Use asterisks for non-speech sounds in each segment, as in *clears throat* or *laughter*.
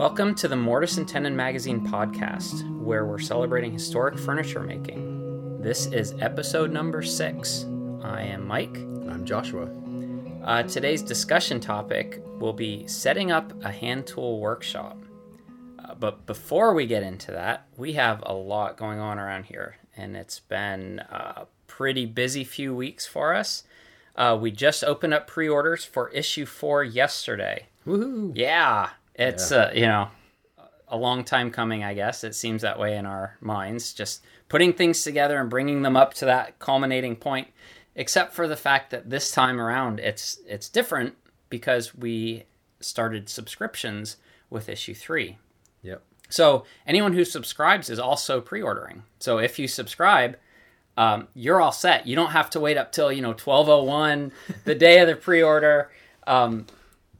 Welcome to the Mortise and Tenon Magazine podcast, where we're celebrating historic furniture making. This is episode number six. I am Mike. I'm Joshua. Uh, today's discussion topic will be setting up a hand tool workshop. Uh, but before we get into that, we have a lot going on around here, and it's been a pretty busy few weeks for us. Uh, we just opened up pre orders for issue four yesterday. Woohoo! Yeah, it's uh, you know a long time coming. I guess it seems that way in our minds. Just putting things together and bringing them up to that culminating point. Except for the fact that this time around, it's it's different because we started subscriptions with issue three. Yep. So anyone who subscribes is also pre-ordering. So if you subscribe, um, you're all set. You don't have to wait up till you know 12:01, the day of the pre-order, um,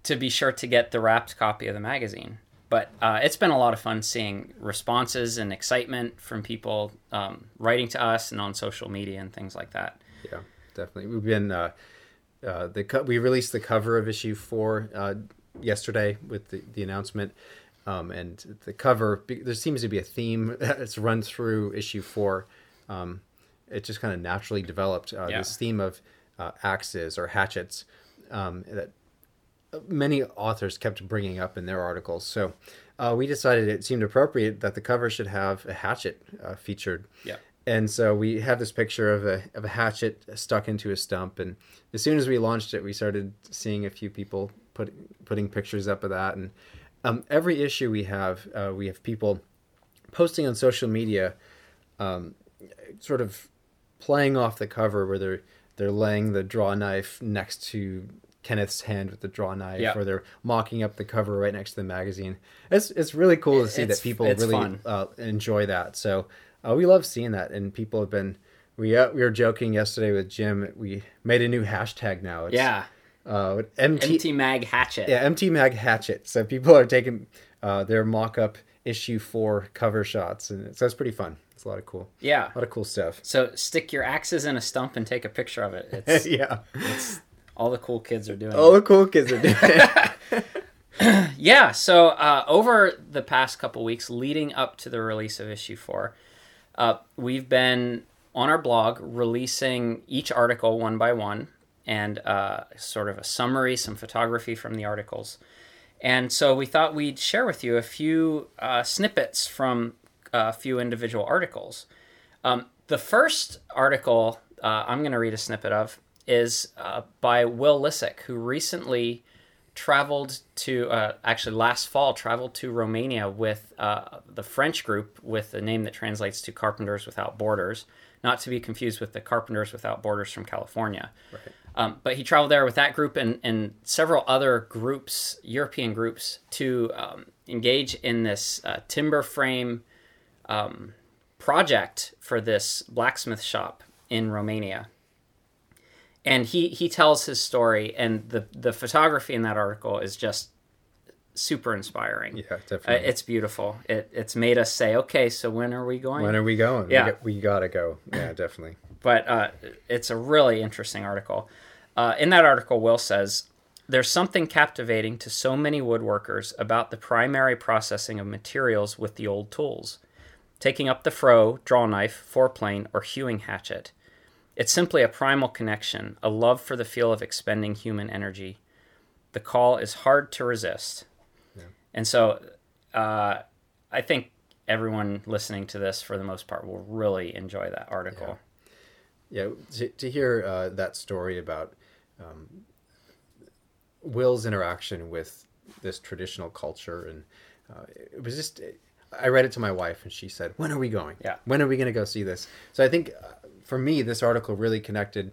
to be sure to get the wrapped copy of the magazine. But uh, it's been a lot of fun seeing responses and excitement from people um, writing to us and on social media and things like that. Yeah, definitely. We've been uh, uh, the co- we released the cover of issue four uh, yesterday with the, the announcement, um, and the cover there seems to be a theme *laughs* that's run through issue four. Um, it just kind of naturally developed uh, Yeah. this theme of uh, axes or hatchets um, that many authors kept bringing up in their articles. So uh, we decided it seemed appropriate that the cover should have a hatchet uh, featured. Yeah. And so we have this picture of a, of a hatchet stuck into a stump. And as soon as we launched it, we started seeing a few people put, putting pictures up of that. And um, every issue we have, uh, we have people posting on social media, um, sort of playing off the cover where they're they're laying the draw knife next to Kenneth's hand with the draw knife, Yeah. or they're mocking up the cover right next to the magazine. It's it's really cool to see It's- that people really uh, enjoy that. So uh, we love seeing that, and people have been. We uh, we were joking yesterday with Jim. We made a new hashtag now. It's, Yeah, Uh, MT, MT Mag Hatchet. yeah, MT Mag Hatchet. So people are taking uh, their mock up issue four cover shots, and so it's pretty fun. It's a lot of cool, yeah. a lot of cool stuff. So stick your axes in a stump and take a picture of it. *laughs* It's yeah, all the cool kids are doing. all the cool kids are doing. it. *laughs* *laughs* Yeah, so uh, over the past couple weeks leading up to the release of issue four, uh, we've been on our blog releasing each article one by one and uh, sort of a summary, some photography from the articles. And so we thought we'd share with you a few uh, snippets from a few individual articles. Um, the first article uh, I'm going to read a snippet of is uh, by Will Lissick, who recently traveled to, uh, actually last fall, traveled to Romania with uh, the French group with the name that translates to Carpenters Without Borders, not to be confused with the Carpenters Without Borders from California. Um, but he traveled there with that group and, and several other groups, European groups, to um, engage in this uh, timber frame um, project for this blacksmith shop in Romania. And he, he tells his story, and the, the photography in that article is just super inspiring. yeah, Uh, definitely. it's beautiful. It, it's made us say, okay, so when are we going? when are we going? Yeah. we, got, we gotta go. Yeah, *laughs* definitely. but uh, it's a really interesting article. Uh, in that article, Will says, There's something captivating to so many woodworkers about the primary processing of materials with the old tools. Taking up the froe, draw knife, foreplane, or hewing hatchet. It's simply a primal connection, a love for the feel of expending human energy. The call is hard to resist. And so uh, I think everyone listening to this, for the most part, will really enjoy that article. Yeah, to, to hear uh, that story about um, Will's interaction with this traditional culture, and uh, it was just, I read it to my wife, and she said, "When are we going? Yeah. when are we going to go see this?" So I think uh, for me, this article really connected,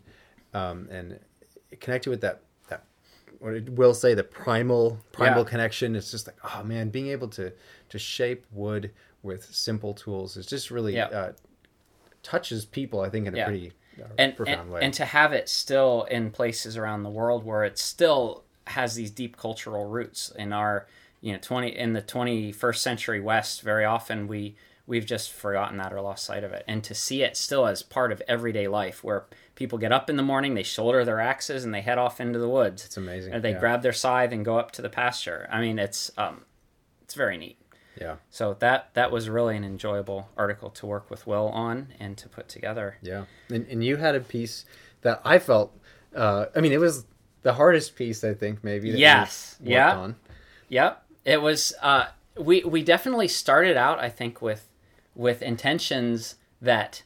um, and it connected with that that what it will say the primal primal Yeah. connection. It's just like, oh man, being able to to shape wood with simple tools is just really Yeah. uh, touches people. I think in a Yeah. pretty uh, and, profound and, way. and to have it still in places around the world where it still has these deep cultural roots in our you know 20 in the 21st century west very often we we've just forgotten that or lost sight of it and to see it still as part of everyday life where people get up in the morning they shoulder their axes and they head off into the woods It's amazing. or they yeah. grab their scythe and go up to the pasture i mean it's um it's very neat. Yeah. So that that was really an enjoyable article to work with Will on and to put together. Yeah. And, and you had a piece that I felt, uh, I mean, it was the hardest piece, I think, maybe. That Yes. worked Yeah. On. Yep. It was uh we we definitely started out I think with with intentions that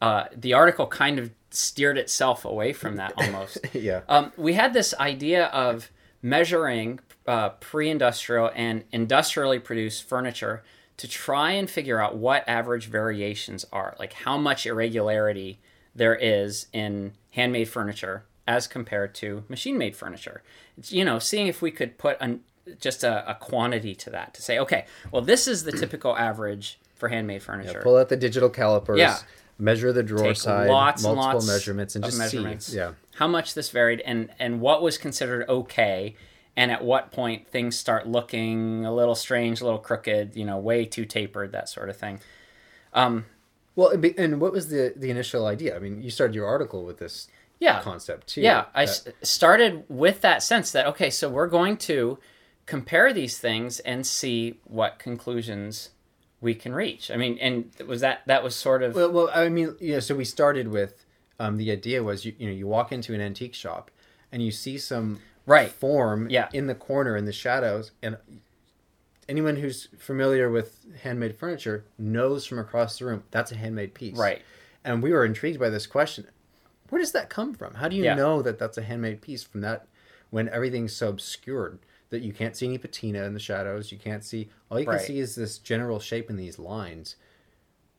uh the article kind of steered itself away from that *laughs* almost. yeah. um we had this idea of measuring uh, pre-industrial and industrially produced furniture to try and figure out what average variations are, like how much irregularity there is in handmade furniture as compared to machine-made furniture. It's, you know, seeing if we could put an, just a, a quantity to that to say, okay, well, this is the typical average for handmade furniture. Pull out the digital calipers. Yeah. Measure the drawer Take side. lots and lots measurements and of just measurements. see. Yeah. how much this varied and and what was considered okay and at what point things start looking a little strange a little crooked you know way too tapered that sort of thing um Well, and what was the the initial idea? I mean, you started your article with this yeah concept too. yeah i started with that sense that okay so we're going to compare these things and see what conclusions we can reach i mean and was that that was sort of Well, well, I mean, yeah. So we started with um, the idea was you you know you walk into an antique shop and you see some Right. form Yeah. in the corner in the shadows and anyone who's familiar with handmade furniture knows from across the room that's a handmade piece right and we were intrigued by this question where does that come from how do you Yeah. know that that's a handmade piece from that when everything's so obscured that you can't see any patina in the shadows you can't see all you can Right. see is this general shape in these lines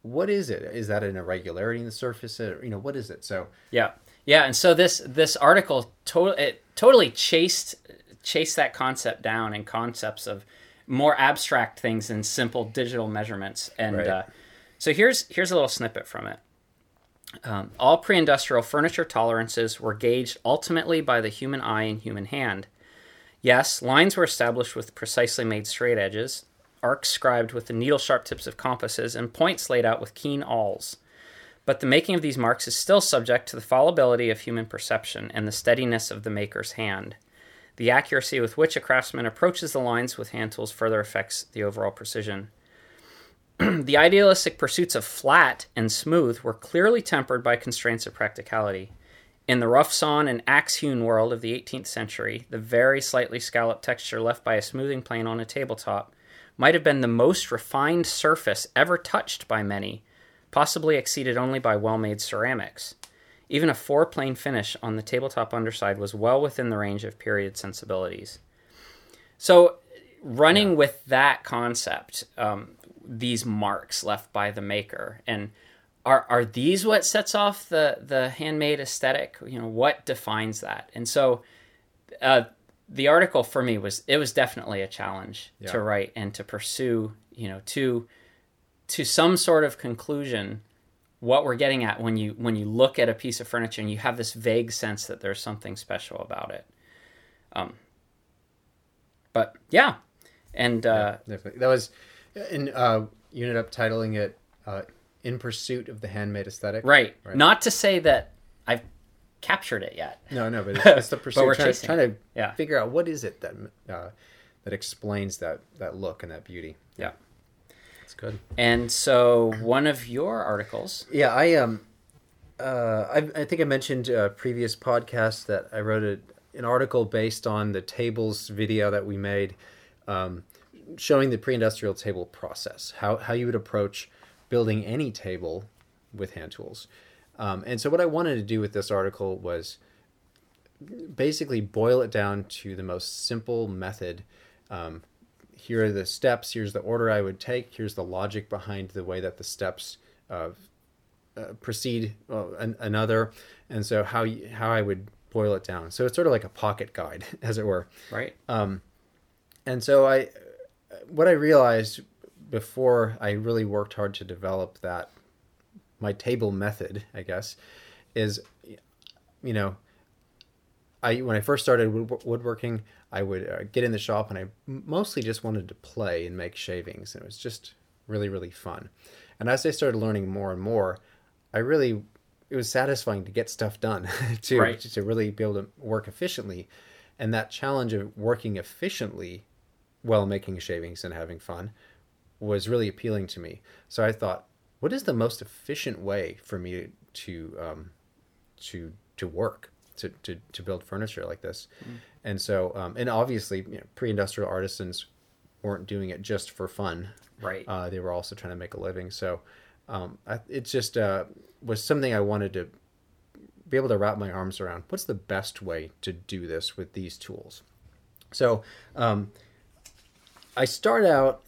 what is it is that an irregularity in the surface or, you know what is it so Yeah, yeah, and so this this article to- it totally chased chased that concept down in concepts of more abstract things than simple digital measurements. And Right. uh, so here's here's a little snippet from it. Um, all pre-industrial furniture tolerances were gauged ultimately by the human eye and human hand. Yes, lines were established with precisely made straight edges, arcs scribed with the needle sharp tips of compasses, and points laid out with keen awls. But the making of these marks is still subject to the fallibility of human perception and the steadiness of the maker's hand. The accuracy with which a craftsman approaches the lines with hand tools further affects the overall precision. *clears throat* the idealistic pursuits of flat and smooth were clearly tempered by constraints of practicality. In the rough sawn and axe hewn world of the 18th century, the very slightly scalloped texture left by a smoothing plane on a tabletop might have been the most refined surface ever touched by many, possibly exceeded only by well made ceramics. Even a fore plane finish on the tabletop underside was well within the range of period sensibilities. So, running with that concept, um, these marks left by the maker, and are are these what sets off the the handmade aesthetic? You know, what defines that? And so, uh, the article for me was it was definitely a challenge Yeah. to write and to pursue. You know, to to some sort of conclusion what we're getting at when you when you look at a piece of furniture and you have this vague sense that there's something special about it um but yeah and uh definitely that was and uh you ended up titling it uh in pursuit of the handmade aesthetic? Right. Right. not to say that i've captured it yet. No no but *laughs* it's, it's the pursuit we're trying, trying to Yeah. figure out what is it that uh that explains that that look and that beauty. Yeah. It's good. And so one of your articles Yeah, I um, uh, I, I think I mentioned uh, previous podcast that I wrote a, an article based on the tables video that we made, um, showing the pre-industrial table process, how how you would approach building any table with hand tools, um, and so what I wanted to do with this article was basically boil it down to the most simple method. Um, here are the steps. Here's the order I would take. Here's the logic behind the way that the steps uh, uh, proceed uh, an, another, and so how you, how I would boil it down. So it's sort of like a pocket guide, *laughs* as it were. right And so I, what I realized before I really worked hard to develop that, my table method, I guess, is, you know, I when I first started wood, woodworking, I would uh, get in the shop and I mostly just wanted to play and make shavings, and it was just really really fun. And as I started learning more and more, I really it was satisfying to get stuff done *laughs* too, Right. to really be able to work efficiently, and that challenge of working efficiently while making shavings and having fun was really appealing to me. So I thought, what is the most efficient way for me to um, to to work to, to, to build furniture like this? Mm. And so, um, and obviously, you know, pre-industrial artisans weren't doing it just for fun. Right. Uh, they were also trying to make a living. So um, I, it just uh, was something I wanted to be able to wrap my arms around. What's the best way to do this with these tools? So um, I start out,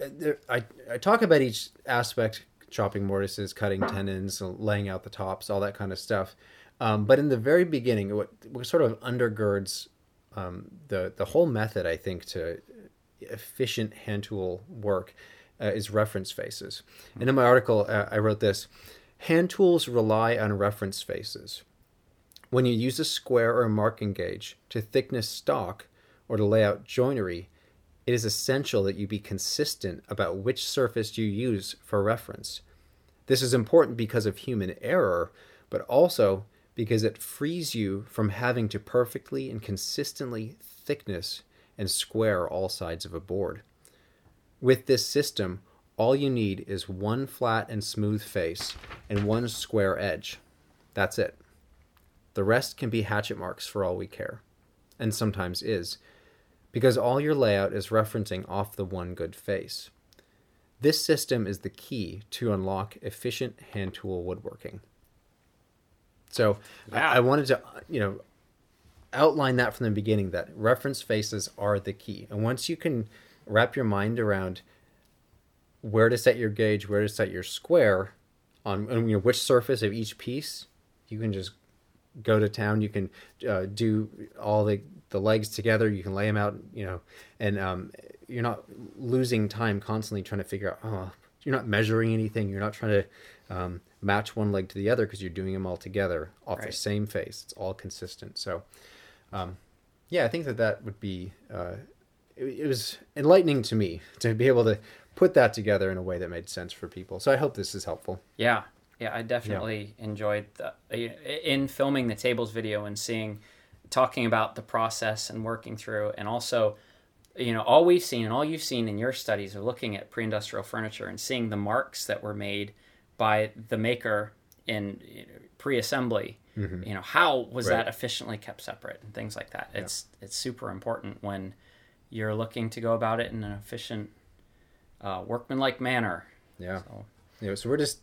I, I talk about each aspect chopping mortises, cutting tenons, laying out the tops, all that kind of stuff. Um, but in the very beginning, what, what sort of undergirds um, the the whole method, I think, to efficient hand tool work uh, is reference faces. And in my article, uh, I wrote this: hand tools rely on reference faces. When you use a square or a marking gauge to thickness stock or to lay out joinery, it is essential that you be consistent about which surface you use for reference. This is important because of human error, but also because it frees you from having to perfectly and consistently thickness and square all sides of a board. With this system, all you need is one flat and smooth face and one square edge. That's it. The rest can be hatchet marks for all we care, and sometimes is, because all your layout is referencing off the one good face. This system is the key to unlock efficient hand tool woodworking. So yeah. I, I wanted to, you know, outline that from the beginning that reference faces are the key. And once you can wrap your mind around where to set your gauge, where to set your square on you know which surface of each piece, you can just go to town. You can uh, do all the the legs together. You can lay them out, you know, and um, you're not losing time constantly trying to figure out. Oh, you're not measuring anything. You're not trying to um, match one leg to the other because you're doing them all together off right. the same face. It's all consistent. So, um, yeah, I think that that would be. Uh, it, it was enlightening to me to be able to put that together in a way that made sense for people. So I hope this is helpful. Yeah, yeah, I definitely yeah. enjoyed the, in filming the tables video and seeing, talking about the process and working through, and also, you know, all we've seen and all you've seen in your studies are looking at pre-industrial furniture and seeing the marks that were made by the maker in pre-assembly. Mm-hmm. You know, how was right. that efficiently kept separate and things like that. Yeah. It's it's super important when you're looking to go about it in an efficient, uh, workmanlike manner. Yeah. So. Yeah. So we're just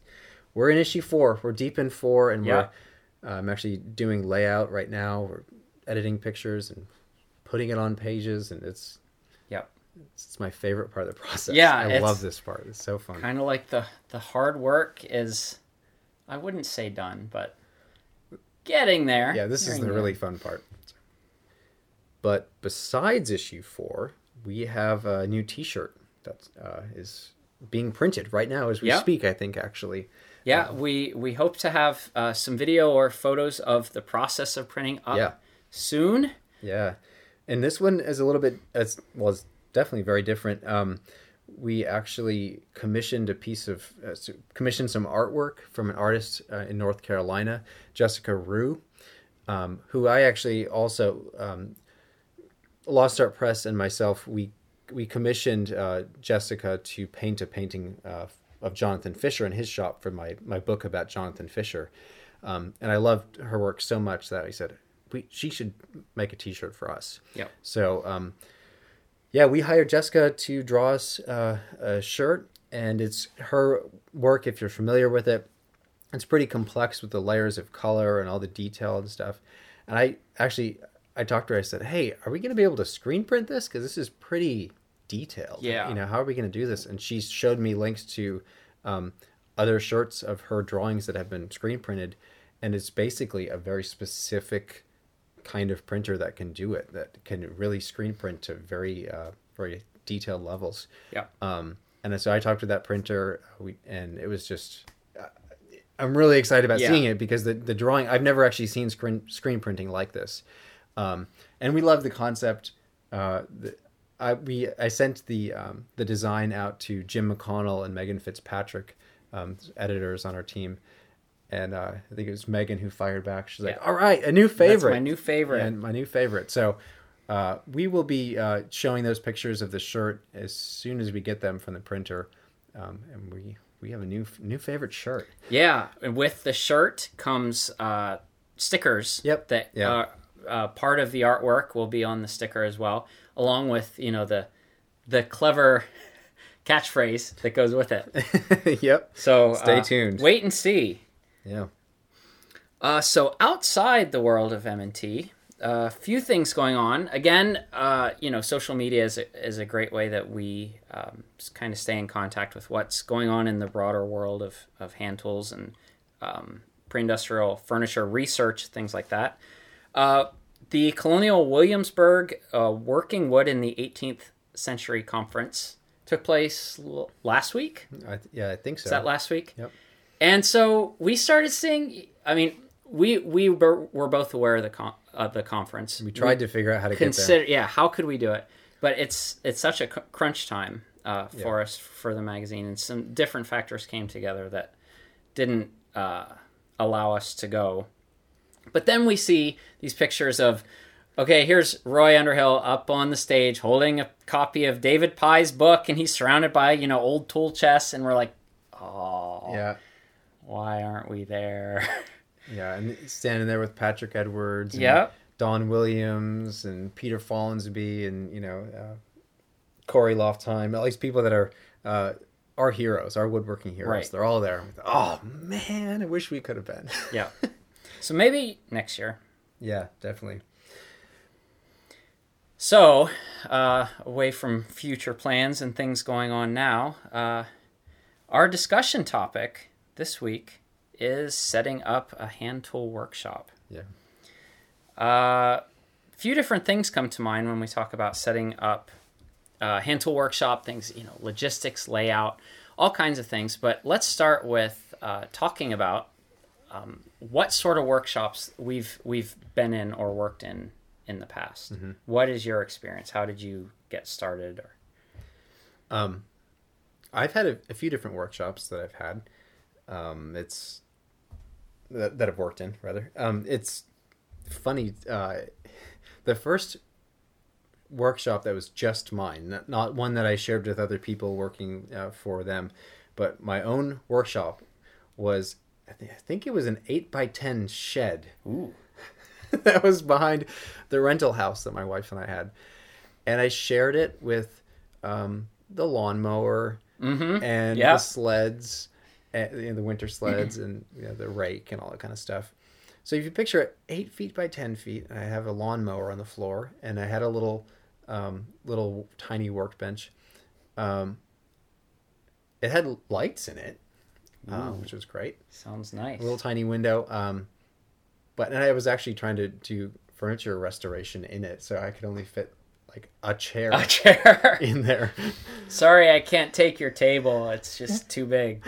we're in issue four. We're deep in four, and yeah. we're uh, I'm actually doing layout right now. We're editing pictures and putting it on pages, and it's yeah, it's, it's my favorite part of the *laughs* process. Yeah, I love this part. It's so fun. Kind of like the the hard work is, I wouldn't say done, but getting there. Yeah, this is the really fun part. But besides issue four, we have a new T-shirt that uh, is being printed right now as we speak. I think actually. Yeah, um, we we hope to have uh, some video or photos of the process of printing up yeah. soon. Yeah, and this one is a little bit as well. It's definitely very different. Um, we actually commissioned a piece of uh, commissioned some artwork from an artist uh, in North Carolina, Jessica Roux, um, who I actually also um, Lost Art Press and myself we we commissioned uh, Jessica to paint a painting uh, of Jonathan Fisher in his shop for my my book about Jonathan Fisher, um, and I loved her work so much that I said we she should make a T-shirt for us. Yeah. So um, yeah, we hired Jessica to draw us uh, a shirt, and it's her work. If you're familiar with it, it's pretty complex with the layers of color and all the detail and stuff. And I actually I talked to her. I said, "Hey, are we going to be able to screen print this? Because this is pretty detailed. Yeah. You know, how are we going to do this? And she showed me links to um, other shirts of her drawings that have been screen printed. And it's basically a very specific kind of printer that can do it, that can really screen print to very, uh, very detailed levels. Yeah. Um, and so I talked to that printer, we, and it was just. Uh, I'm really excited about yeah. seeing it because the, the drawing I've never actually seen screen screen printing like this, um, and we love the concept. Uh, the, I we I sent the um, the design out to Jim McConnell and Megan Fitzpatrick, um, editors on our team, and uh, I think it was Megan who fired back. She's like, "All right, a new favorite, That's my new favorite, and my new favorite." So Uh, we will be uh, showing those pictures of the shirt as soon as we get them from the printer, um, and we we have a new new favorite shirt. Yeah, and with the shirt comes uh, stickers. Yep. That Yeah. uh, uh, part of the artwork will be on the sticker as well, along with you know the the clever *laughs* catchphrase that goes with it. *laughs* yep. So Stay uh, tuned. Wait and see. Yeah. Uh, so outside the world of M&T, a few things going on. Again, uh, you know, social media is a, is a great way that we um, kind of stay in contact with what's going on in the broader world of, of hand tools and um, pre-industrial furniture research, things like that. The Colonial Williamsburg uh, Working Wood in the 18th Century Conference took place l- last week. I, th- yeah, I think so. Is that last week? Yep. And so we started seeing. I mean, we we were, were both aware of the con- of the conference. we tried to figure out how to consider. Yeah, how could we do it? But it's it's such a crunch time uh, for Yeah. us for the magazine, and some different factors came together that didn't uh, allow us to go. But then we see these pictures of. Okay, here's Roy Underhill up on the stage holding a copy of David Pye's book, and he's surrounded by you know old tool chests, and we're like, oh. Yeah. why aren't we there? *laughs* Yeah, and standing there with Patrick Edwards, yeah, Don Williams, and Peter Follansbee, and you know, uh, Corey Loftheim. All these people that are uh, our heroes, our woodworking heroes. Right. They're all there. Oh man, I wish we could have been. yeah. *laughs* So maybe next year. yeah, definitely. So, uh, away from future plans and things going on now, uh, our discussion topic this week is setting up a hand tool workshop. Yeah. A uh, few different things come to mind when we talk about setting up a hand tool workshop, things, you know, logistics, layout, all kinds of things. But let's start with uh, talking about um, what sort of workshops we've we've been in or worked in in the past. What is your experience? How did you get started? Or Um, I've had a, a few different workshops that I've had. Um, it's that, that I've worked in rather. Um, it's funny. Uh, the first workshop that was just mine, not, not one that I shared with other people working uh, for them, but my own workshop was. I thi- I think it was an eight by ten shed ooh, *laughs* that was behind the rental house that my wife and I had, and I shared it with um, the lawnmower mm-hmm. and Yeah. the sleds, and, you know, the winter sleds, and you know, the rake and all that kind of stuff. So if you picture it, eight feet by ten feet, and I have a lawnmower on the floor, and I had a little, um, little tiny workbench. Um, it had lights in it, um, which was great sounds nice. a little tiny window. Um, but and I was actually trying to do furniture restoration in it, so I could only fit like a chair a chair. *laughs* in there. Sorry, I can't take your table. It's just *laughs* too big.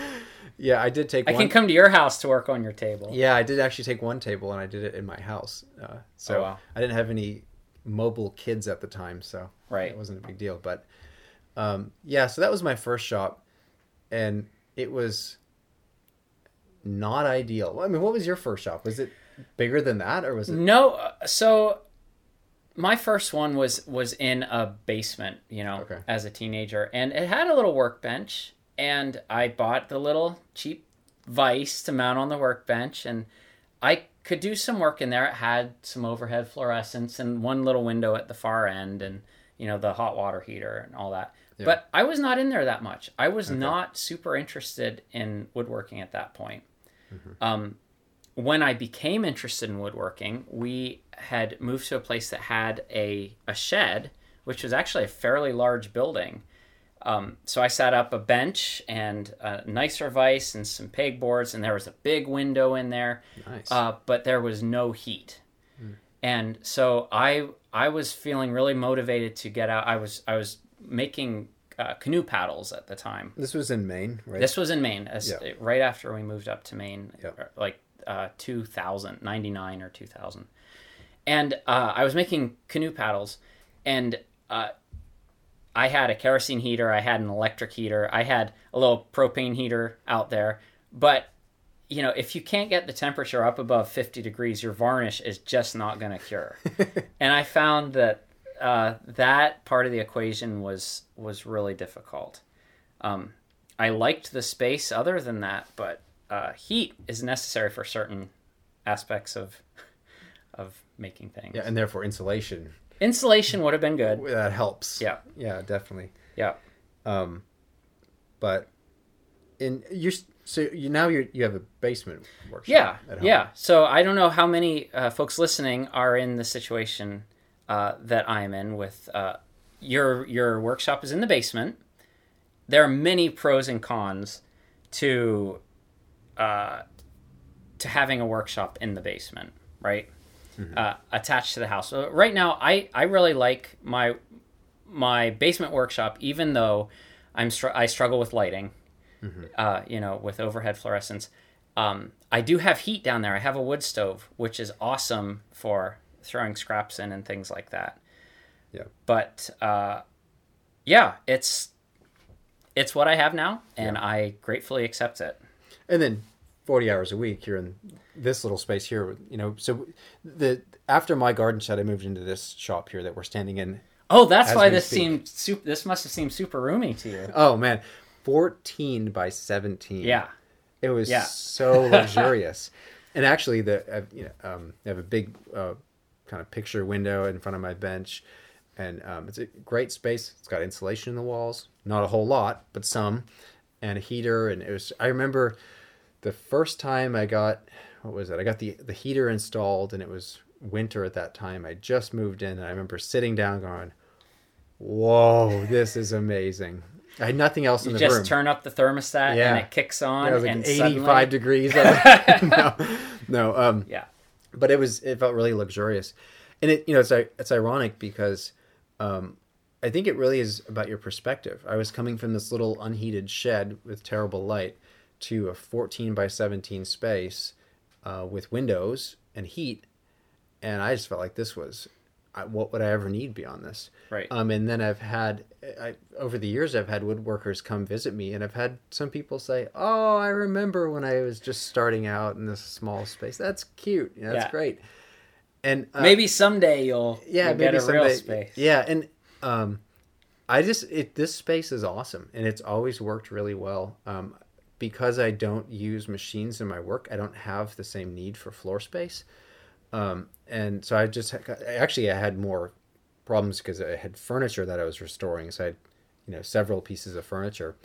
yeah, I did take I one. can come to your house to work on your table. yeah, I did actually take one table, and I did it in my house. Uh, so Oh, wow. I didn't have any mobile kids at the time, so Right. it wasn't a big deal. But um, yeah, so that was my first shop, and it was not ideal. I mean, what was your first shop? Was it bigger than that, or was it? No, uh, so my first one was was in a basement, you know, Okay. as a teenager, and it had a little workbench, and I bought the little cheap vise to mount on the workbench, and I could do some work in there. It had some overhead fluorescence and one little window at the far end, and you know the hot water heater and all that. Yeah. But I was not in there that much. I was not super interested in woodworking at that point. Um, when I became interested in woodworking, we had moved to a place that had a, a shed, which was actually a fairly large building. Um, so I set up a bench and a nicer vise and some pegboards, and there was a big window in there, Nice. uh, but there was no heat. And so I I was feeling really motivated to get out. I was I was making uh, canoe paddles at the time. this was in Maine, right? This was in Maine, as, Yeah. right after we moved up to Maine, Yeah. like uh, 2000, 99 or 2000. And uh, I was making canoe paddles, and uh, I had a kerosene heater, I had an electric heater, I had a little propane heater out there. But, you know, if you can't get the temperature up above 50 degrees, your varnish is just not going to cure. *laughs* and I found that uh, that part of the equation was was really difficult. Um, I liked the space other than that, but uh, heat is necessary for certain aspects of *laughs* of making things. Yeah, and therefore insulation Insulation would have been good. that helps. Yeah. yeah, definitely. Yeah. Um, but in you so you now you you have a basement workshop. Yeah, at home. yeah. So I don't know how many uh, folks listening are in the situation uh, that I'm in. With uh, your your workshop is in the basement. There are many pros and cons to uh, to having a workshop in the basement, right? Uh, attached to the house. So right now, I I really like my my basement workshop, even though I'm str- I struggle with lighting uh, you know, with overhead fluorescence. Um, I do have heat down there. I have a wood stove, which is awesome for throwing scraps in and things like that. Yeah. But uh, yeah, it's it's what I have now, and I gratefully accept it. and then 40 hours a week you're in this little space here you know so the after my garden shed i moved into this shop here that we're standing in Oh, that's why this speak. seemed super, this must have seemed super roomy to you. oh man 14 by 17 Yeah. it was Yeah. so *laughs* luxurious and actually the uh, you know um, i have a big uh, kind of picture window in front of my bench. And um, it's a great space. It's got insulation in the walls. Not a whole lot but some. And a heater. And it was i remember the first time i got what was it? I got the the heater installed and it was winter at that time. I just moved in and i remember sitting down going whoa this is amazing. I had nothing else in You the just room. turn up the thermostat Yeah. and it kicks on, yeah, it was like and 85 suddenly, degrees. *laughs* *laughs* no, no. Um, yeah, but it was it felt really luxurious, and it you know it's it's ironic because um, I think it really is about your perspective. I was coming from this little unheated shed with terrible light to a 14 by 17 space uh, with windows and heat, and I just felt like this was. I, what would I ever need beyond this? right. Um, and then I've had, I, over the years, I've had woodworkers come visit me, and I've had some people say, "Oh, I remember when I was just starting out in this small space. That's cute. Yeah, that's Yeah. great." And uh, maybe someday you'll yeah, you'll maybe get a real someday- space. Yeah, and um, I just it this space is awesome, and it's always worked really well. Um, because I don't use machines in my work, I don't have the same need for floor space. Um, and so I just had, actually I had more problems because I had furniture that I was restoring. So I had, you know, several pieces of furniture.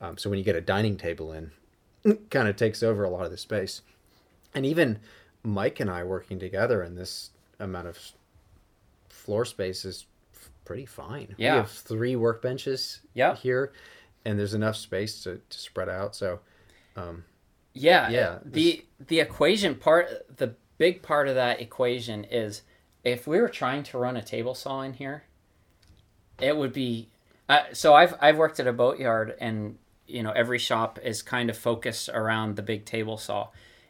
Um, so when you get a dining table in, *laughs* kind of takes over a lot of the space. And even Mike and I working together in this amount of floor space is f- pretty fine. Yeah. We have three workbenches Yeah. here, and there's enough space to, to spread out. So, Yeah, Yeah, The the equation part, the big part of that equation is if we were trying to run a table saw in here, it would be. Uh, so I've I've worked at a boatyard, and you know every shop is kind of focused around the big table saw,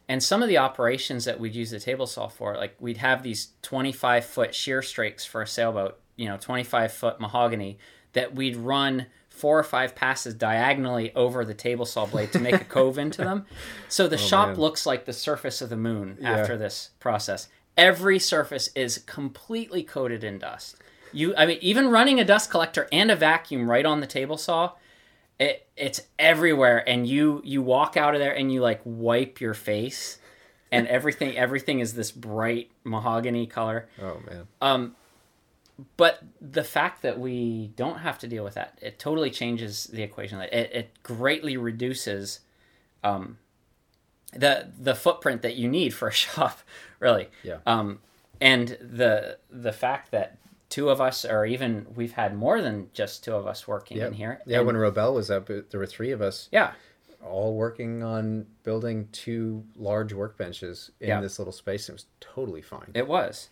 and some of the operations that we'd use the table saw for, like we'd have these twenty five foot sheer strakes for a sailboat, you know, twenty five foot mahogany that we'd run four or five passes diagonally over the table saw blade to make a cove into them. *laughs* So the shop man. looks like the surface of the moon Yeah. after this process. Every surface is completely coated in dust. You, I mean, even running a dust collector and a vacuum right on the table saw, it it's everywhere. And you you walk out of there and you like wipe your face, and everything everything is this bright mahogany color. oh man, Um, but the fact that we don't have to deal with that, it totally changes the equation. It, it greatly reduces um, the the footprint that you need for a *laughs* shop, really. Yeah. Um, and the the fact that two of us, or even we've had more than just two of us working in here. yeah. And- When Robel was up, there were three of us yeah, all working on building two large workbenches in this little space. It was totally fine. It was.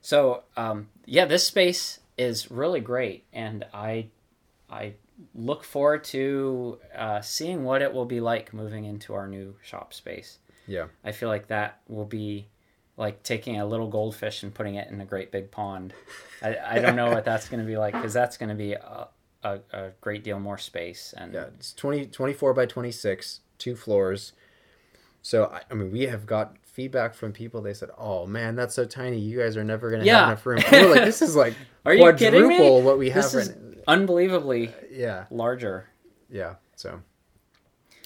So um, yeah, this space is really great, and I I look forward to uh, seeing what it will be like moving into our new shop space. yeah, I feel like that will be like taking a little goldfish and putting it in a great big pond. I, I don't know what that's going to be like because that's going to be a, a, a great deal more space and yeah. It's 20, 24 by twenty six, two floors. So I, I mean, we have got feedback from people. They said, "Oh man, that's so tiny. You guys are never going to Yeah. have enough room." We're like, "This is like *laughs* Are you kidding me? quadruple what we have." This is right unbelievably yeah, larger. yeah. So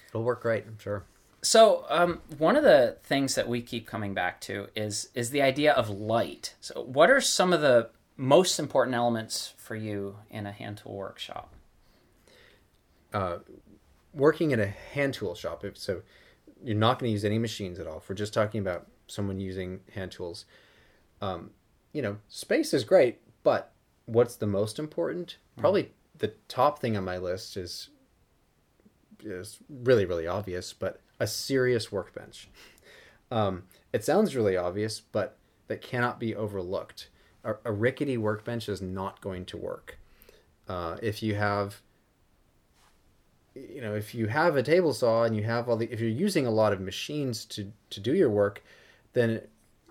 it'll work great, I'm sure. So, um, one of the things that we keep coming back to is is the idea of light. So, what are some of the most important elements for you in a hand tool workshop? uh, working in a hand tool shop, so you're not going to use any machines at all. If we're just talking about someone using hand tools, um, you know, space is great, but what's the most important? Probably the top thing on my list is is really really obvious, but a serious workbench. Um, it sounds really obvious, but that cannot be overlooked. A, a rickety workbench is not going to work. Uh, if you have you know if you have a table saw and you have all the if you're using a lot of machines to to do your work then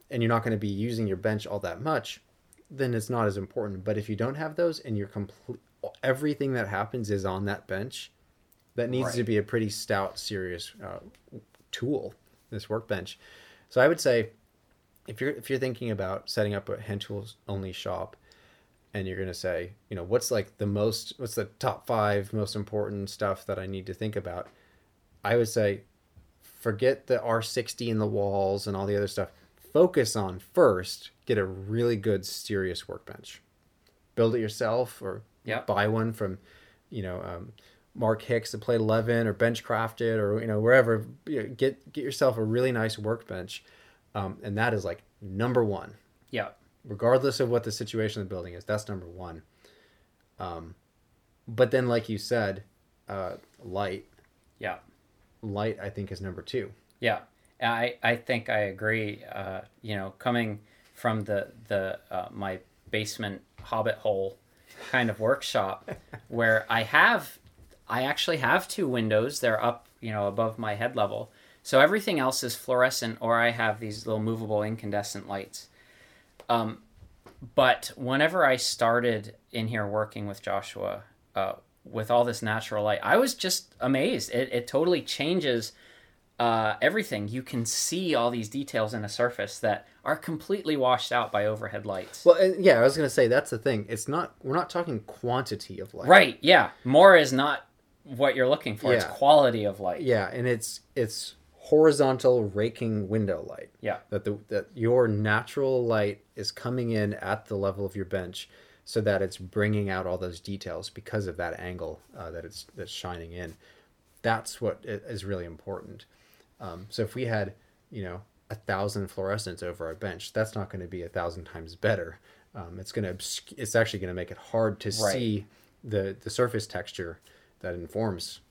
and you're not going to be using your bench all that much then it's not as important. But if you don't have those and you're complete everything that happens is on that bench that needs to be a pretty stout serious uh, tool this workbench. So i would say if you're if you're thinking about setting up a hand tools only shop and you're going to say, you know, what's like the most, what's the top five most important stuff that I need to think about? I would say, forget the R60 in the walls and all the other stuff. Focus on first, get a really good, serious workbench. Build it yourself or Yep. buy one from, you know, um, Mark Hicks at Plate 11 or Benchcrafted it or, you know, wherever. You know, get, get yourself a really nice workbench. Um, and that is like number one Yeah. Regardless of what the situation of the building is. That's number one. Um, but then, like you said, uh, light. Yeah. Light, I think, is number two. Yeah, I I think I agree. Uh, you know, coming from the the uh, my basement hobbit hole kind of workshop, *laughs* where I have I actually have two windows. They're up, you know, above my head level. So everything else is fluorescent, or I have these little movable incandescent lights. Um, but whenever I started in here working with Joshua, uh, with all this natural light, I was just amazed. It, it totally changes uh, everything. You can see all these details in a surface that are completely washed out by overhead lights. Well, and yeah, I was gonna say that's the thing. It's not. We're not talking quantity of light. right? Yeah. More is not what you're looking for. It's quality of light. Yeah, and it's it's horizontal raking window light. Yeah. That the that your natural light is coming in at the level of your bench, so that it's bringing out all those details because of that angle uh, that it's that's shining in. That's what is really important. Um, so if we had, you know, a thousand fluorescents over our bench, that's not going to be a thousand times better. Um, it's going to it's actually going to make it hard to Right. see the the surface texture that informs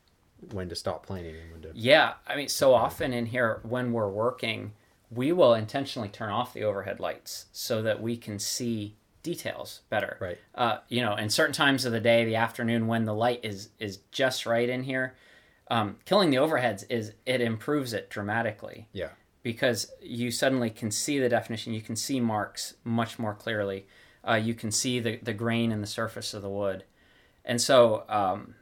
when to stop planing and when to Yeah, I mean, so often in here when we're working, we will intentionally turn off the overhead lights so that we can see details better. Right. Uh, you know, in certain times of the day, the afternoon when the light is is just right in here, um, killing the overheads is it improves it dramatically yeah because you suddenly can see the definition. You can see marks much more clearly. Uh, you can see the, the grain in the surface of the wood. And so, um,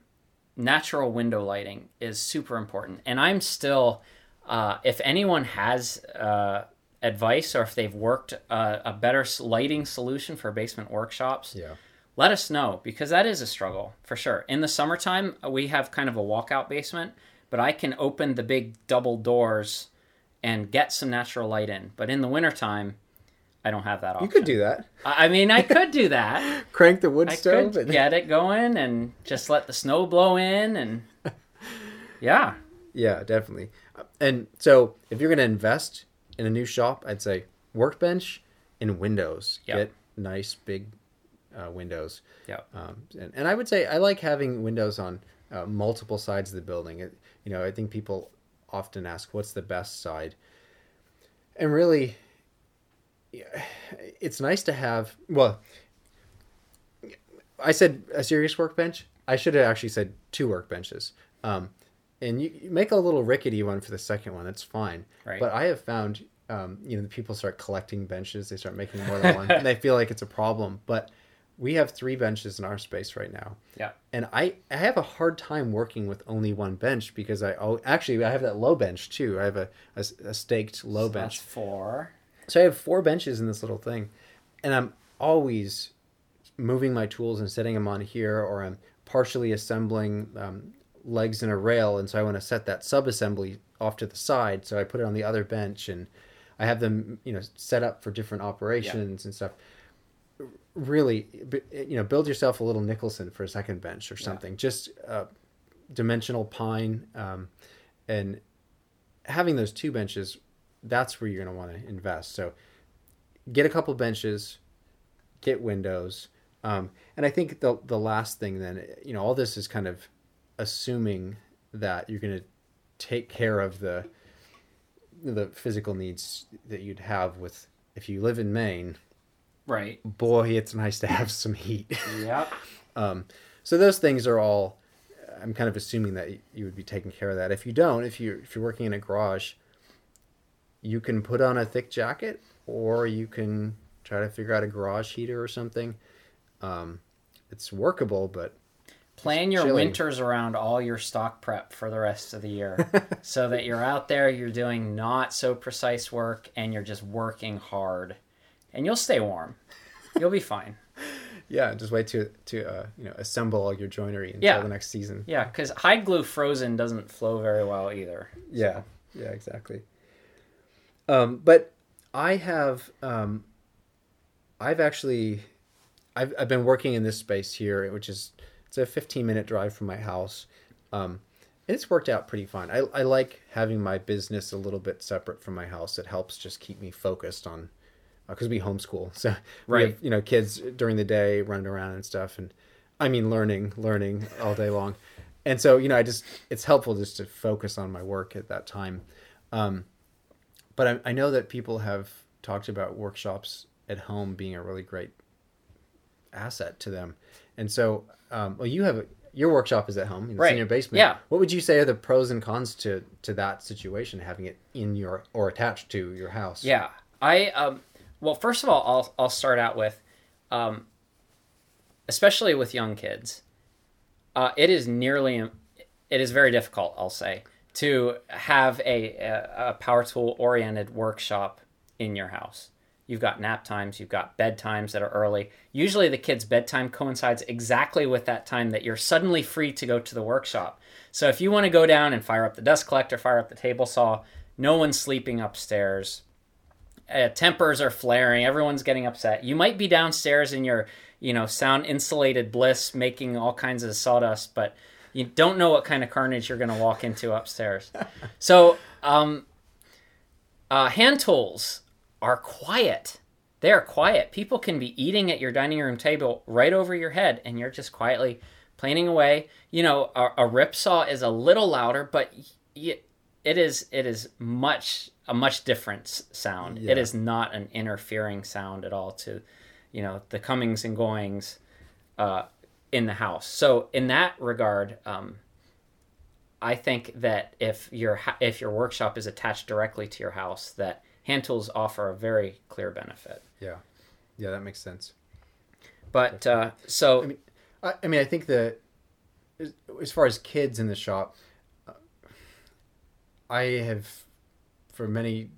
natural window lighting is super important. And I'm still, uh, if anyone has uh, advice or if they've worked uh, a better lighting solution for basement workshops, yeah let us know because that is a struggle for sure. In the summertime, we have kind of a walkout basement, but I can open the big double doors and get some natural light in. But in the wintertime, I don't have that option. you could do that. I mean, I could do that. *laughs* crank the wood I stove could and get it going and just let the snow blow in and *laughs* yeah, yeah definitely. And so if you're going to invest in a new shop i'd say workbench and windows. Yep. get nice big uh, windows. Yeah, um, and, and i would say i like having windows on uh, multiple sides of the building. It, you know i think people often ask what's the best side? And really it's nice to have well i said a serious workbench i should have actually said two workbenches um, and you, you make a little rickety one for the second one that's fine Right. but i have found um, you know the people start collecting benches they start making more than one and *laughs* they feel like it's a problem but we have three benches in our space right now. Yeah. And I, I have a hard time working with only one bench because I oh actually I have that low bench too. I have a, a, a staked low So bench. That's four. So I have four benches in this little thing, and I'm always moving my tools and setting them on here, or I'm partially assembling um, legs in a rail, and so I want to set that sub-assembly off to the side. So I put it on the other bench, and I have them, you know, set up for different operations and stuff. Really, you know, build yourself a little Nicholson for a second bench or something. Just uh, dimensional pine, um, and having those two benches that's where you're going to want to invest. So get a couple benches, get windows. Um, and I think the, the last thing then, you know, all this is kind of assuming that you're going to take care of the, the physical needs that you'd have with, if you live in Maine, Right. boy, it's nice to have some heat. Yep. *laughs* Um, so those things are all. I'm kind of assuming that you would be taking care of that. If you don't, if you if you're working in a garage, you can put on a thick jacket, or you can try to figure out a garage heater or something. Um, it's workable, but Plan your chilly. winters around all your stock prep for the rest of the year *laughs* so that you're out there, you're doing not so precise work, and you're just working hard. And you'll stay warm. You'll be fine. *laughs* yeah, just wait to to uh, you know assemble all your joinery until Yeah. the next season. Yeah, because hide glue frozen doesn't flow very well either. Yeah, yeah, exactly. Um, but I have, um, I've actually, I've, I've been working in this space here, which is it's a 15 minute drive from my house. Um, and it's worked out pretty fine. I, I like having my business a little bit separate from my house. It helps just keep me focused on, because we homeschool, *laughs* so Right. have, you know kids during the day running around and stuff, and I mean learning, learning all day long, and so you know I just it's helpful just to focus on my work at that time. Um, but I, I know that people have talked about workshops at home being a really great asset to them, and so um, well you have a, your workshop is at home, Right. in your basement. Yeah. What would you say are the pros and cons to to that situation, having it in your or attached to your house? Yeah, I um, well, first of all, I'll I'll start out with, um, especially with young kids, uh, it is nearly it is very difficult. I'll say to have a a, power tool oriented workshop in your house. You've got nap times, you've got bedtimes that are early. Usually, the kids' bedtime coincides exactly with that time that you're suddenly free to go to the workshop. So, if you want to go down and fire up the dust collector, fire up the table saw, no one's sleeping upstairs uh, tempers are flaring everyone's getting upset you might be downstairs in your you know sound insulated bliss making all kinds of sawdust but you don't know what kind of carnage you're going to walk into upstairs *laughs* so um, uh, hand tools are quiet they are quiet people can be eating at your dining room table right over your head and you're just quietly planing away you know a, a rip saw is a little louder but y- it is it is much a much different sound. It Yeah. is not an interfering sound at all to, you know, the comings and goings uh, in the house. So in that regard, um, I think that if your ha- if your workshop is attached directly to your house, that hand tools offer a very clear benefit. Yeah, yeah, that makes sense. But uh, so I mean, I, I mean, I think that as, as far as kids in the shop, uh, I have for many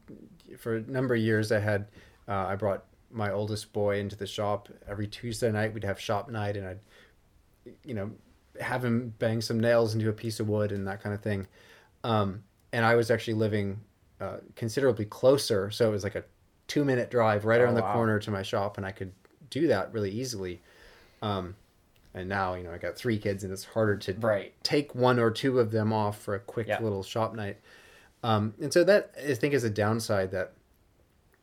for a number of years I had uh, I brought my oldest boy into the shop every Tuesday night. We'd have shop night, and I'd you know have him bang some nails into a piece of wood and that kind of thing. Um, and I was actually living uh, considerably closer, so it was like a two minute drive right Oh, around the wow. corner to my shop, and I could do that really easily. Um, and now you know I got three kids, and it's harder to right, take one or two of them off for a quick Yeah. little shop night. Um, and so that I think is a downside that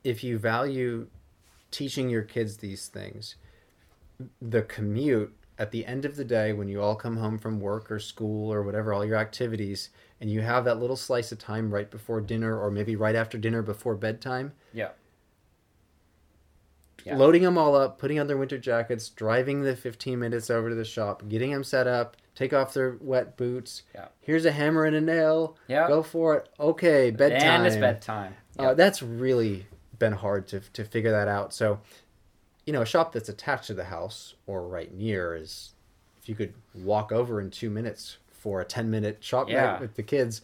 if you value teaching your kids these things, the commute at the end of the day when you all come home from work or school or whatever, all your activities, and you have that little slice of time right before dinner or maybe right after dinner before bedtime, yeah, Yeah. loading them all up, putting on their winter jackets, driving the 15 minutes over to the shop, getting them set up, take off their wet boots. Yeah. Here's a hammer and a nail. Yeah. Go for it. Okay, bedtime. and it's bedtime. Uh, that's really been hard to, to figure that out. So you know, a shop that's attached to the house or right near is, if you could walk over in two minutes for a 10 minute shop Yeah. night with the kids,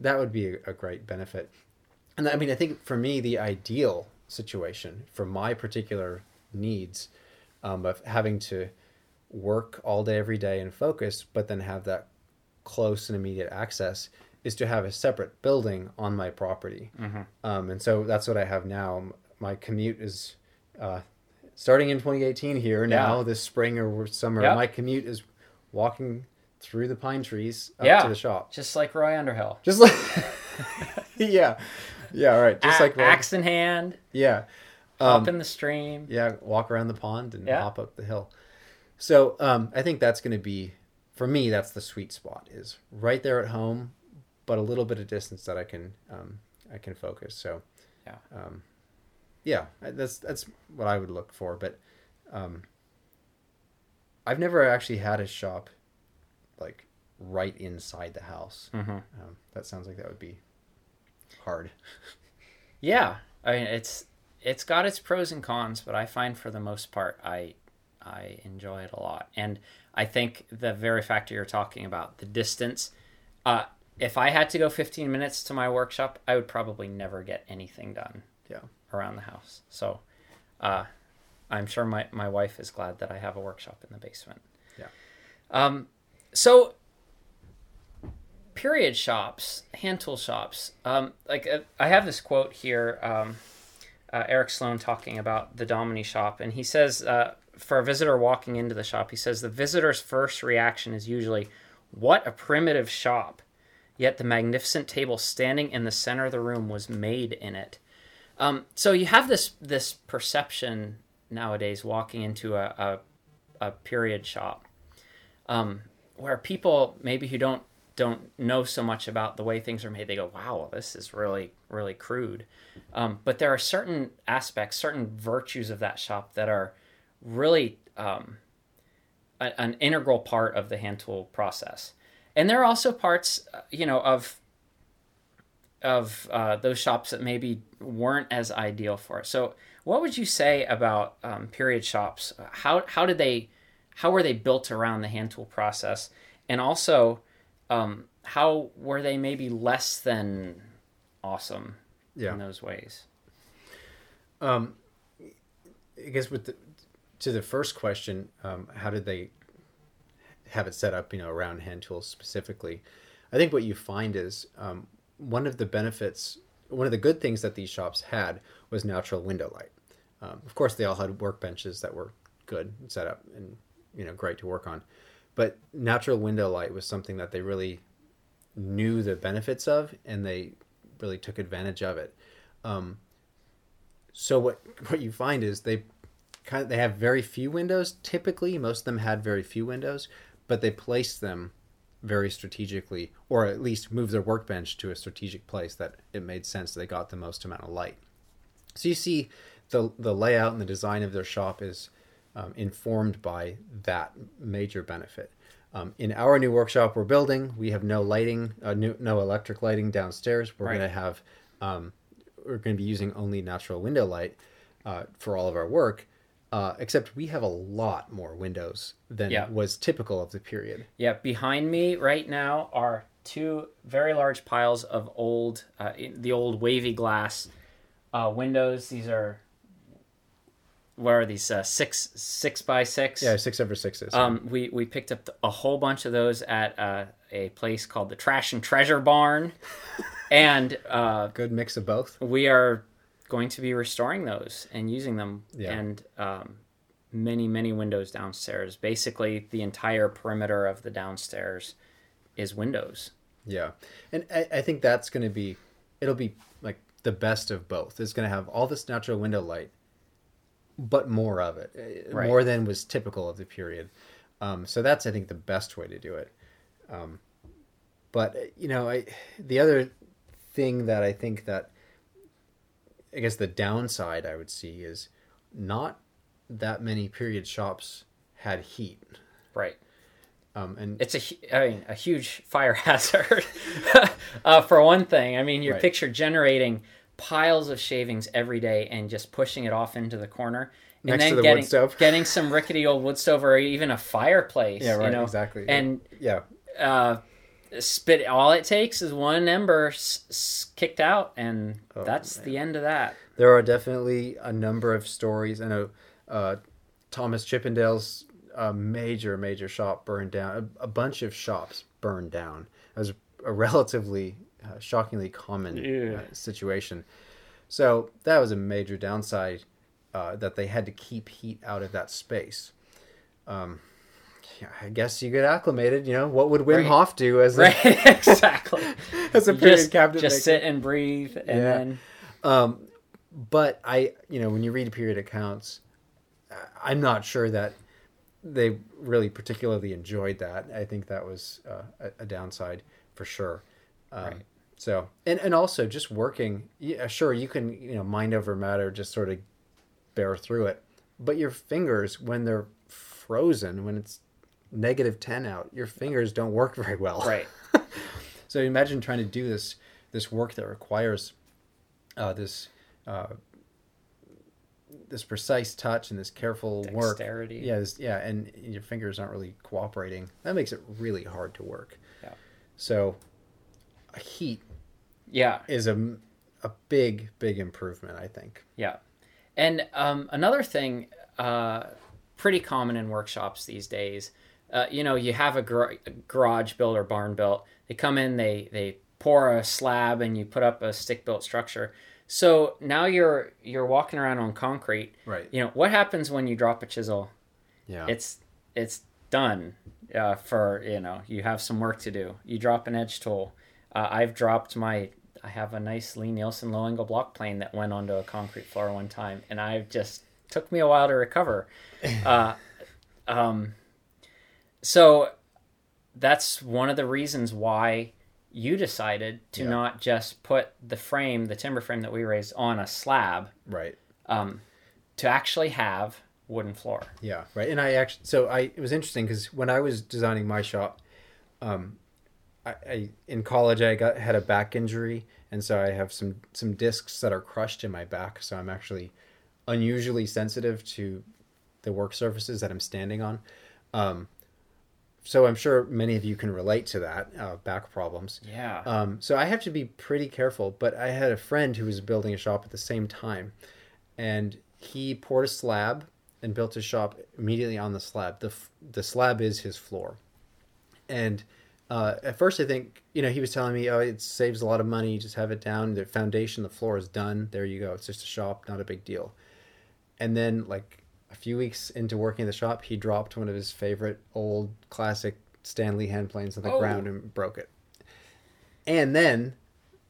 that would be a, a great benefit. And I mean, I think for me, the ideal situation for my particular needs um, of having to work all day, every day and focus, but then have that close and immediate access is to have a separate building on my property. Um, and so that's what I have now. My commute is uh, starting in 2018 here now, Yeah. this spring or summer. Yep. My commute is walking through the pine trees up Yeah. to the shop. Just like Roy Underhill. Just like, *laughs* yeah, yeah, right. Just A- like, well, axe in hand, yeah. hop in the stream. Yeah, walk around the pond and Yeah. hop up the hill. So um, I think that's going to be, for me, that's the sweet spot. Is right there at home, but a little bit of distance that I can um, I can focus. So Yeah. um, yeah, that's that's what I would look for. But um, I've never actually had a shop like right inside the house. Mhm. Um, that sounds like that would be hard. *laughs* Yeah, I mean it's it's got its pros and cons, but I find for the most part I I enjoy it a lot, and I think the very factor you're talking about, the distance. Uh, if I had to go 15 minutes to my workshop, I would probably never get anything done Yeah. Around the house. So, uh, I'm sure my, my wife is glad that I have a workshop in the basement. Yeah. Um, so period shops, hand tool shops. Um, like uh, I have this quote here. Um, uh, Eric Sloane talking about the Dominy shop, and he says uh, for a visitor walking into the shop, he says the visitor's first reaction is usually, "What a primitive shop!" Yet the magnificent table standing in the center of the room was made in it. Um, so you have this this perception nowadays walking into a, a, a period shop um, where people maybe who don't don't know so much about the way things are made they go wow this is really really crude. Um, but there are certain aspects certain virtues of that shop that are really um, a- an integral part of the hand tool process. And there are also parts uh, you know of of uh, those shops that maybe weren't as ideal for it. So, what would you say about um, period shops? How how did they how were they built around the hand tool process, and also um, how were they maybe less than awesome Yeah. in those ways? Um, I guess with the, to the first question, um, how did they have it set up? You know, around hand tools specifically. I think what you find is um, one of the benefits, one of the good things that these shops had was natural window light. Um, of course, they all had workbenches that were good set up and you know great to work on, but natural window light was something that they really knew the benefits of, and they really took advantage of it. Um, so what *laughs* what you find is they kind of they have very few windows. Typically, most of them had very few windows, but they placed them very strategically, or at least move their workbench to a strategic place that it made sense. They got the most amount of light. So you see, the the layout and the design of their shop is um, informed by that major benefit. Um, in our new workshop we're building, we have no lighting, uh, no, no electric lighting downstairs. We're Right. going to have, um, we're going to be using only natural window light uh, for all of our work. Uh, except we have a lot more windows than Yeah. was typical of the period. Yeah, behind me right now are two very large piles of old, uh, the old wavy glass uh, windows. These are, where are these? Uh, six six by six. Yeah, six over sixes. Um, we we picked up a whole bunch of those at uh, a place called the Trash and Treasure Barn, *laughs* and uh, Good mix of both. we are going to be restoring those and using them. Yeah. And um, many many windows downstairs. Basically, the entire perimeter of the downstairs is windows. Yeah, and I, I think that's going to be, it'll be like the best of both. It's going to have all this natural window light, but more of it, uh, Right. more than was typical of the period. Um, so that's I think the best way to do it. Um, but uh, you know, I the other thing that I think that I guess the downside I would see is not that many period shops had heat. Right. Um, and It's a, I mean, a huge fire *laughs* hazard. *laughs* uh, for one thing, I mean, your Right. picture generating piles of shavings every day and just pushing it off into the corner. next then to the getting wood stove. *laughs* getting some rickety old wood stove or even a fireplace. yeah, right. You know? exactly. And yeah, uh, spit. All it takes is one ember s- s- kicked out, and Oh, that's the end of that. there are definitely a number of stories. I know uh, Thomas Chippendale's uh, major, major shop burned down. A, a bunch of shops burned down. It was a relatively uh, shockingly common Yeah. uh, situation. So that was a major downside uh, that they had to keep heat out of that space. Um, yeah, I guess you get acclimated. You know what would Wim Right. Hof do as a, Right, *laughs* exactly. *laughs* as a period just cabinet just maker? sit and breathe, and Yeah. then Um, but I, you know, when you read period accounts, I'm not sure that they really particularly enjoyed that. I think that was uh, a, a downside for sure. Um, Right. So, and and also just working. Yeah, sure, you can you know mind over matter, just sort of bear through it. But your fingers, when they're frozen, when it's negative ten out, your fingers don't work *laughs* very well. right. *laughs* So imagine trying to do this this work that requires uh, this uh, this precise touch and this careful work. Dexterity. Yeah, this, yeah, and your fingers aren't really cooperating. That makes it really hard to work. Yeah. So heat Yeah, is a a big big improvement, I think. yeah. And um, another thing, uh, pretty common in workshops these days. Uh, you know, you have a, gar- a garage built or barn built. They come in, they they pour a slab, and you put up a stick built structure. So now you're you're walking around on concrete. Right. You know what happens when you drop a chisel? Yeah. it's it's done uh, for you know you have some work to do you drop an edge tool uh, i've dropped my i have a nice Lie-Nielsen low angle block plane that went onto a concrete floor one time and I've just took me a while to recover *laughs* uh, um, so that's one of the reasons why you decided to Yeah. not just put the frame the timber frame that we raised on a slab right. um, to actually have wooden floor Yeah, right. And I actually, so I, it was interesting because when I was designing my shop, um, I, I in college I got had a back injury, and so I have some some discs that are crushed in my back. So I'm actually unusually sensitive to the work surfaces that I'm standing on. Um, so I'm sure many of you can relate to that uh, back problems. yeah Um, so I have to be pretty careful. But I had a friend who was building a shop at the same time, and he poured a slab and built his shop immediately on the slab. the f- The slab is his floor, and uh, at first I think you know he was telling me, oh, it saves a lot of money. Just have it down. The foundation, the floor is done. There you go. It's just a shop, not a big deal. And then like a few weeks into working in the shop, he dropped one of his favorite old classic Stanley hand planes on the Oh. ground and broke it. And then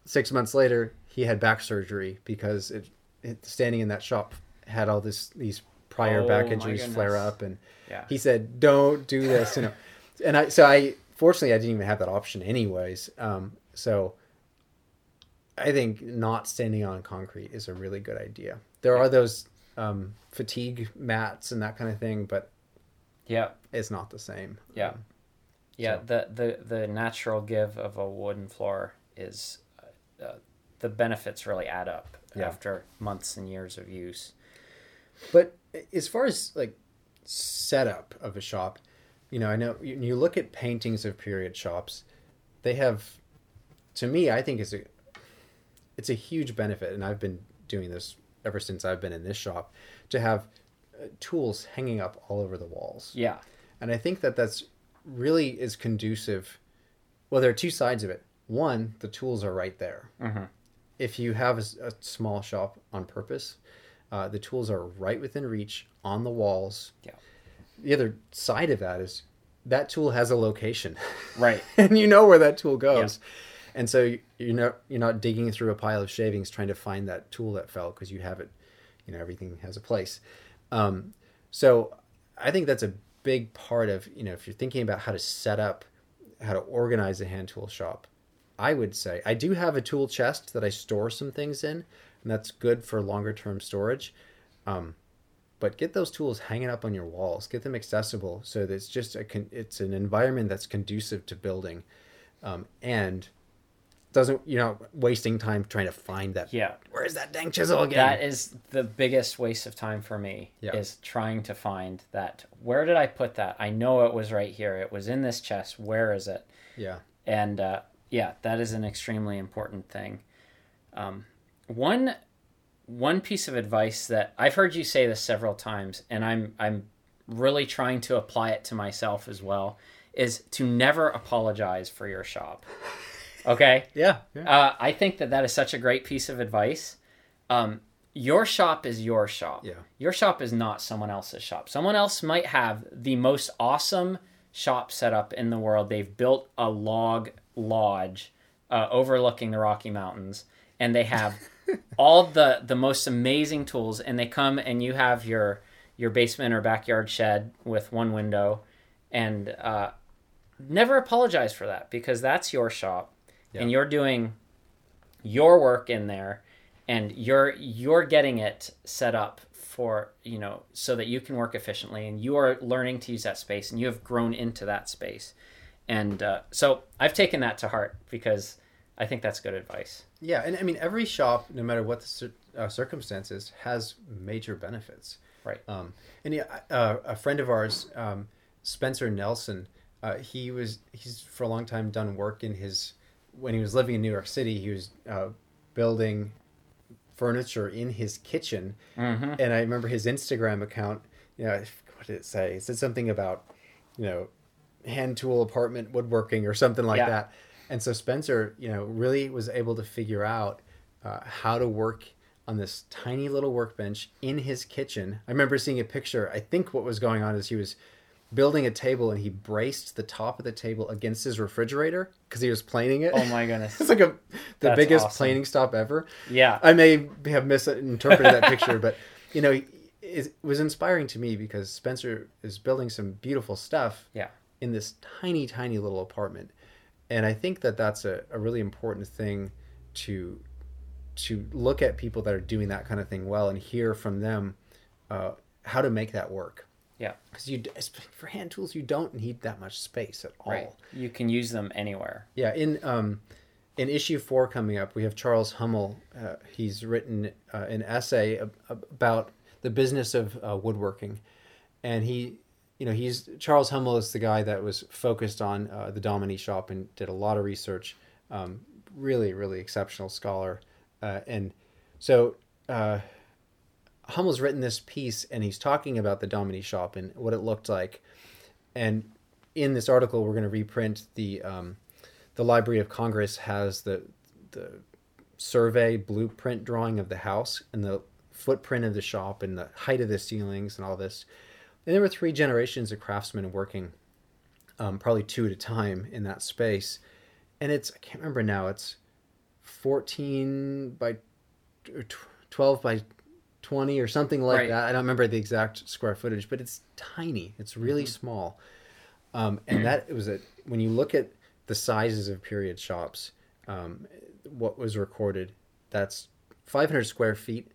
six months later, he had back surgery because it, it standing in that shop had all this these prior Oh, back injuries flare up, and Yeah. he said, "Don't do this," you know. *laughs* and I so I fortunately I didn't even have that option anyways. Um, so I think not standing on concrete is a really good idea. There are those um, fatigue mats and that kind of thing, but yeah it's not the same. Yeah. Um, Yeah, So- the, the the natural give of a wooden floor is uh, uh, the benefits really add up Yeah. after months and years of use. But as far as like setup of a shop, you know, I know you, you look at paintings of period shops, they have, to me, I think it's a, it's a huge benefit, and I've been doing this ever since I've been in this shop, to have uh, tools hanging up all over the walls. Yeah. And I think that that's really is conducive. Well, there are two sides of it. One, the tools are right there. Mhm. If you have a small shop on purpose, uh, the tools are right within reach on the walls. Yeah. The other side of that is that tool has a location, *laughs* Right. and you know where that tool goes. And so you- you're not you're not digging through a pile of shavings trying to find that tool that fell because you have it. You know everything has a place. Um, so I think that's a big part of you know if you're thinking about how to set up, how to organize a hand tool shop. I would say I do have a tool chest that I store some things in, and that's good for longer term storage. Um, but get those tools hanging up on your walls. Get them accessible so that it's just a con- it's an environment that's conducive to building, um, and doesn't you know wasting time trying to find that. Yeah. Where's that dang chisel again? That is the biggest waste of time for me Yeah. is trying to find that. Where did I put that? I know it was right here. It was in this chest. Where is it? yeah. and uh, yeah, that is an extremely important thing. Um, one one piece of advice that I've heard you say this several times, and I'm I'm really trying to apply it to myself as well, is to never apologize for your shop. Okay, Yeah. yeah. uh, I think that that is such a great piece of advice. Um, your shop is your shop. Yeah. Your shop is not someone else's shop. Someone else might have the most awesome shop setup in the world. They've built a log lodge uh, overlooking the Rocky Mountains, and they have *laughs* all the the most amazing tools. And they come and you have your your basement or backyard shed with one window, and uh, never apologize for that because that's your shop, and you're doing your work in there and you're you're getting it set up for you know so that you can work efficiently and you are learning to use that space and you have grown into that space and uh, so i've taken that to heart because i think that's good advice Yeah, and I mean every shop, no matter what the cir- uh, circumstances, has major benefits. Right. Um, and yeah, uh, a friend of ours, um, Spencer Nelson, uh, he was he's for a long time done work in his when he was living in New York City. He was uh, building furniture in his kitchen, mm-hmm. and I remember his Instagram account. You know, what did it say? It said something about you know hand tool apartment woodworking or something like Yeah. that. And so Spencer, you know, really was able to figure out uh, how to work on this tiny little workbench in his kitchen. I remember seeing a picture. I think what was going on is he was building a table and he braced the top of the table against his refrigerator because he was planing it. oh my goodness *laughs* it's like a the That's biggest awesome. planing stop ever. yeah I may have misinterpreted that picture, *laughs* but you know, it was inspiring to me because Spencer is building some beautiful stuff yeah in this tiny, tiny little apartment, and I think that that's a, a really important thing to to look at people that are doing that kind of thing well and hear from them uh, how to make that work. Yeah Because you for hand tools, you don't need that much space at all. right you can use them anywhere Yeah, in um, in issue four coming up, we have Charles Hummel. Uh, he's written uh, an essay ab- about the business of uh, woodworking, and he, you know, he's Charles Hummel is the guy that was focused on uh, the Dominy shop and did a lot of research. Um, really, really exceptional scholar, uh, and so. Hummel's written this piece and he's talking about the Dominy shop and what it looked like. And in this article, we're going to reprint the um, the Library of Congress has the the survey blueprint drawing of the house and the footprint of the shop and the height of the ceilings and all this. And there were three generations of craftsmen working, um, probably two at a time in that space. And it's I can't remember now. It's fourteen by twelve by twenty or something like Right. that. I don't remember the exact square footage, but it's tiny. It's really small. Um, and that was it. when you look at the sizes of period shops, um, what was recorded, that's 500 square feet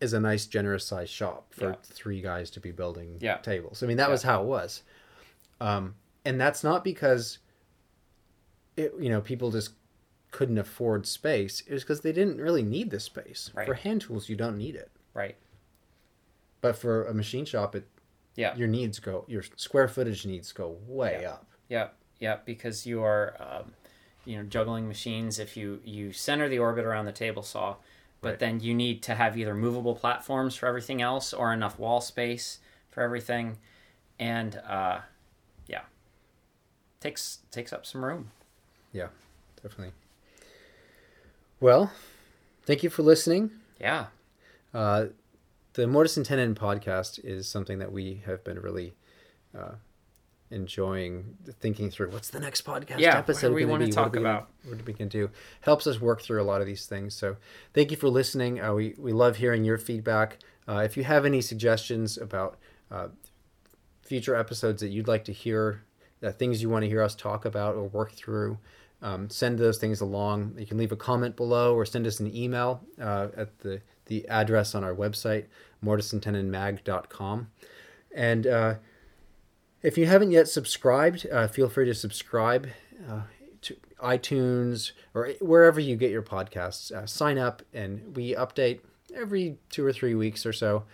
is a nice generous sized shop for Yeah. three guys to be building Yeah. tables. I mean that was how it was, um, and that's not because it you know people just couldn't afford space. It was because they didn't really need the space. Right. For hand tools, you don't need it, right but for a machine shop, it yeah your needs go your square footage needs go way Yeah. up. Yeah, yeah, because you are, um, you know, juggling machines. If you you center the orbit around the table saw, but Right. then you need to have either movable platforms for everything else or enough wall space for everything, and uh, yeah, takes takes up some room. Yeah, definitely. Well, thank you for listening. Yeah, Uh, the Mortise and Tenon podcast is something that we have been really uh, enjoying thinking through. What's the next podcast Yeah, episode we wanna be? talk what are we about? what we can do helps us work through a lot of these things. So, thank you for listening. Uh, we we love hearing your feedback. Uh, if you have any suggestions about uh, future episodes that you'd like to hear, uh, things you want to hear us talk about or work through, um, send those things along. You can leave a comment below or send us an email uh, at the, the address on our website, mortiseandtenonmag.com. And uh, if you haven't yet subscribed, uh, feel free to subscribe uh, to iTunes or wherever you get your podcasts. Uh, sign up, and we update every two or three weeks or so,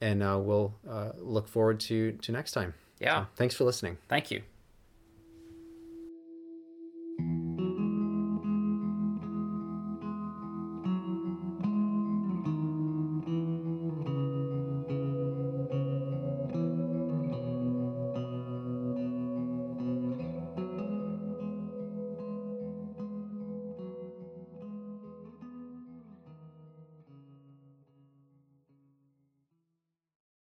and uh, we'll uh, look forward to to next time. Yeah. So, thanks for listening. Thank you.